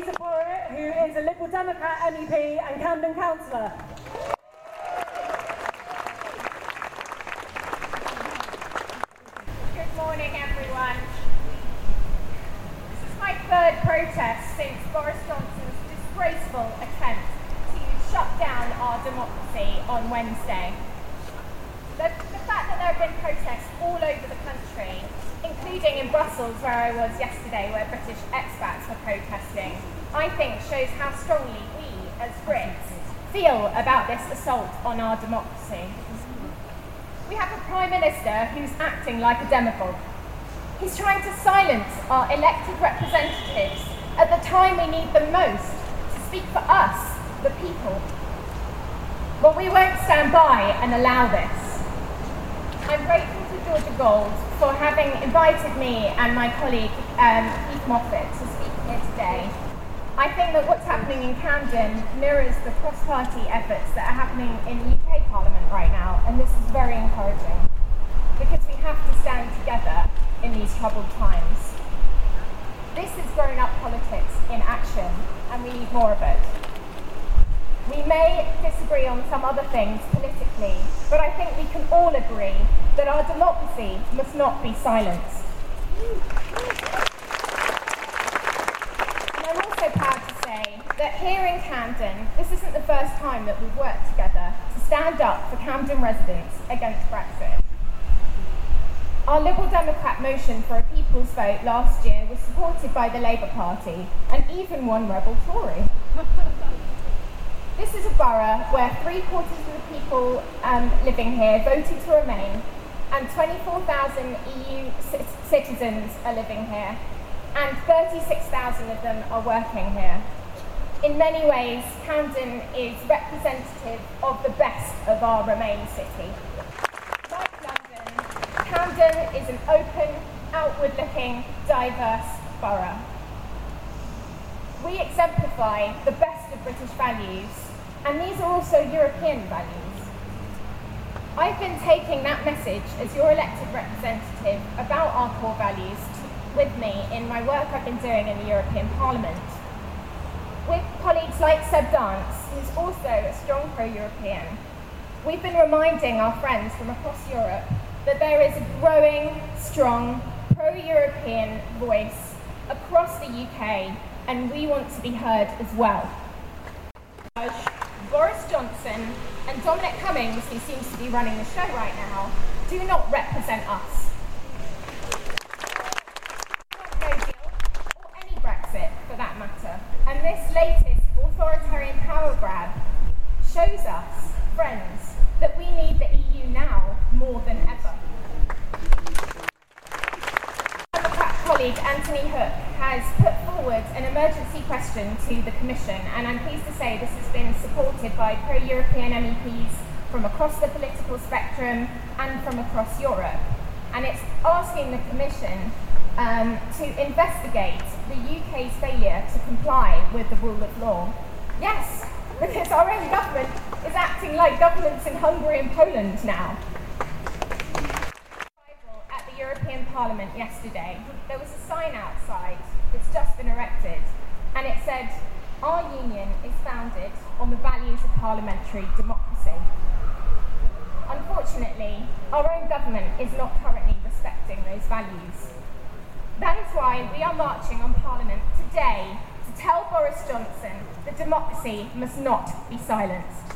Louisa who is a Liberal Democrat MEP and Camden councillor. Good morning, everyone. This is my third protest since Boris Johnson's disgraceful attempt to shut down our democracy on Wednesday. The, the fact that there have been protests all over the country, including in Brussels, where I was yesterday, where British expats were protesting, I think shows how strongly we, as Brits, feel about this assault on our democracy. We have a Prime Minister who's acting like a demagogue. He's trying to silence our elected representatives at the time we need them most to speak for us, the people. But we won't stand by and allow this. I'm grateful to Georgia Gould for having invited me and my colleague um, Keith Moffitt to speak here today. I think that what's happening in Camden mirrors the cross-party efforts that are happening in the UK Parliament right now, and this is very encouraging because we have to stand together in these troubled times. This is grown-up politics in action, and we need more of it. We may disagree on some other things politically, but I think we can all agree that our democracy must not be silenced. And I'm also that here in Camden, this isn't the first time that we've worked together to stand up for Camden residents against Brexit. Our Liberal Democrat motion for a people's vote last year was supported by the Labour Party and even one rebel Tory. this is a borough where three quarters of the people um, living here voted to remain and 24,000 EU c- citizens are living here and 36,000 of them are working here. In many ways, Camden is representative of the best of our Remain city. Like London, Camden is an open, outward-looking, diverse borough. We exemplify the best of British values, and these are also European values. I've been taking that message as your elected representative about our core values with me in my work I've been doing in the European Parliament. With colleagues like Seb Dance, who's also a strong pro-European, we've been reminding our friends from across Europe that there is a growing, strong, pro-European voice across the UK, and we want to be heard as well. Boris Johnson and Dominic Cummings, who seems to be running the show right now, do not represent us. Not no deal, or any Brexit for that matter. And this latest authoritarian power grab shows us, friends, that we need the EU now more than ever. Democrat colleague Antony Hook has put forward an emergency question to the Commission, and I'm pleased to say this has been supported by pro European MEPs from across the political spectrum and from across Europe. And it's asking the Commission um, to investigate the UK's failure to comply with the rule of law. Yes, because our own government is acting like governments in Hungary and Poland now at the European Parliament yesterday, there was a sign outside that's just been erected, and it said, Our union is founded on the values of parliamentary democracy. Unfortunately, our own government is not currently respecting those values. That is why we are marching on Parliament today to tell Boris Johnson that democracy must not be silenced.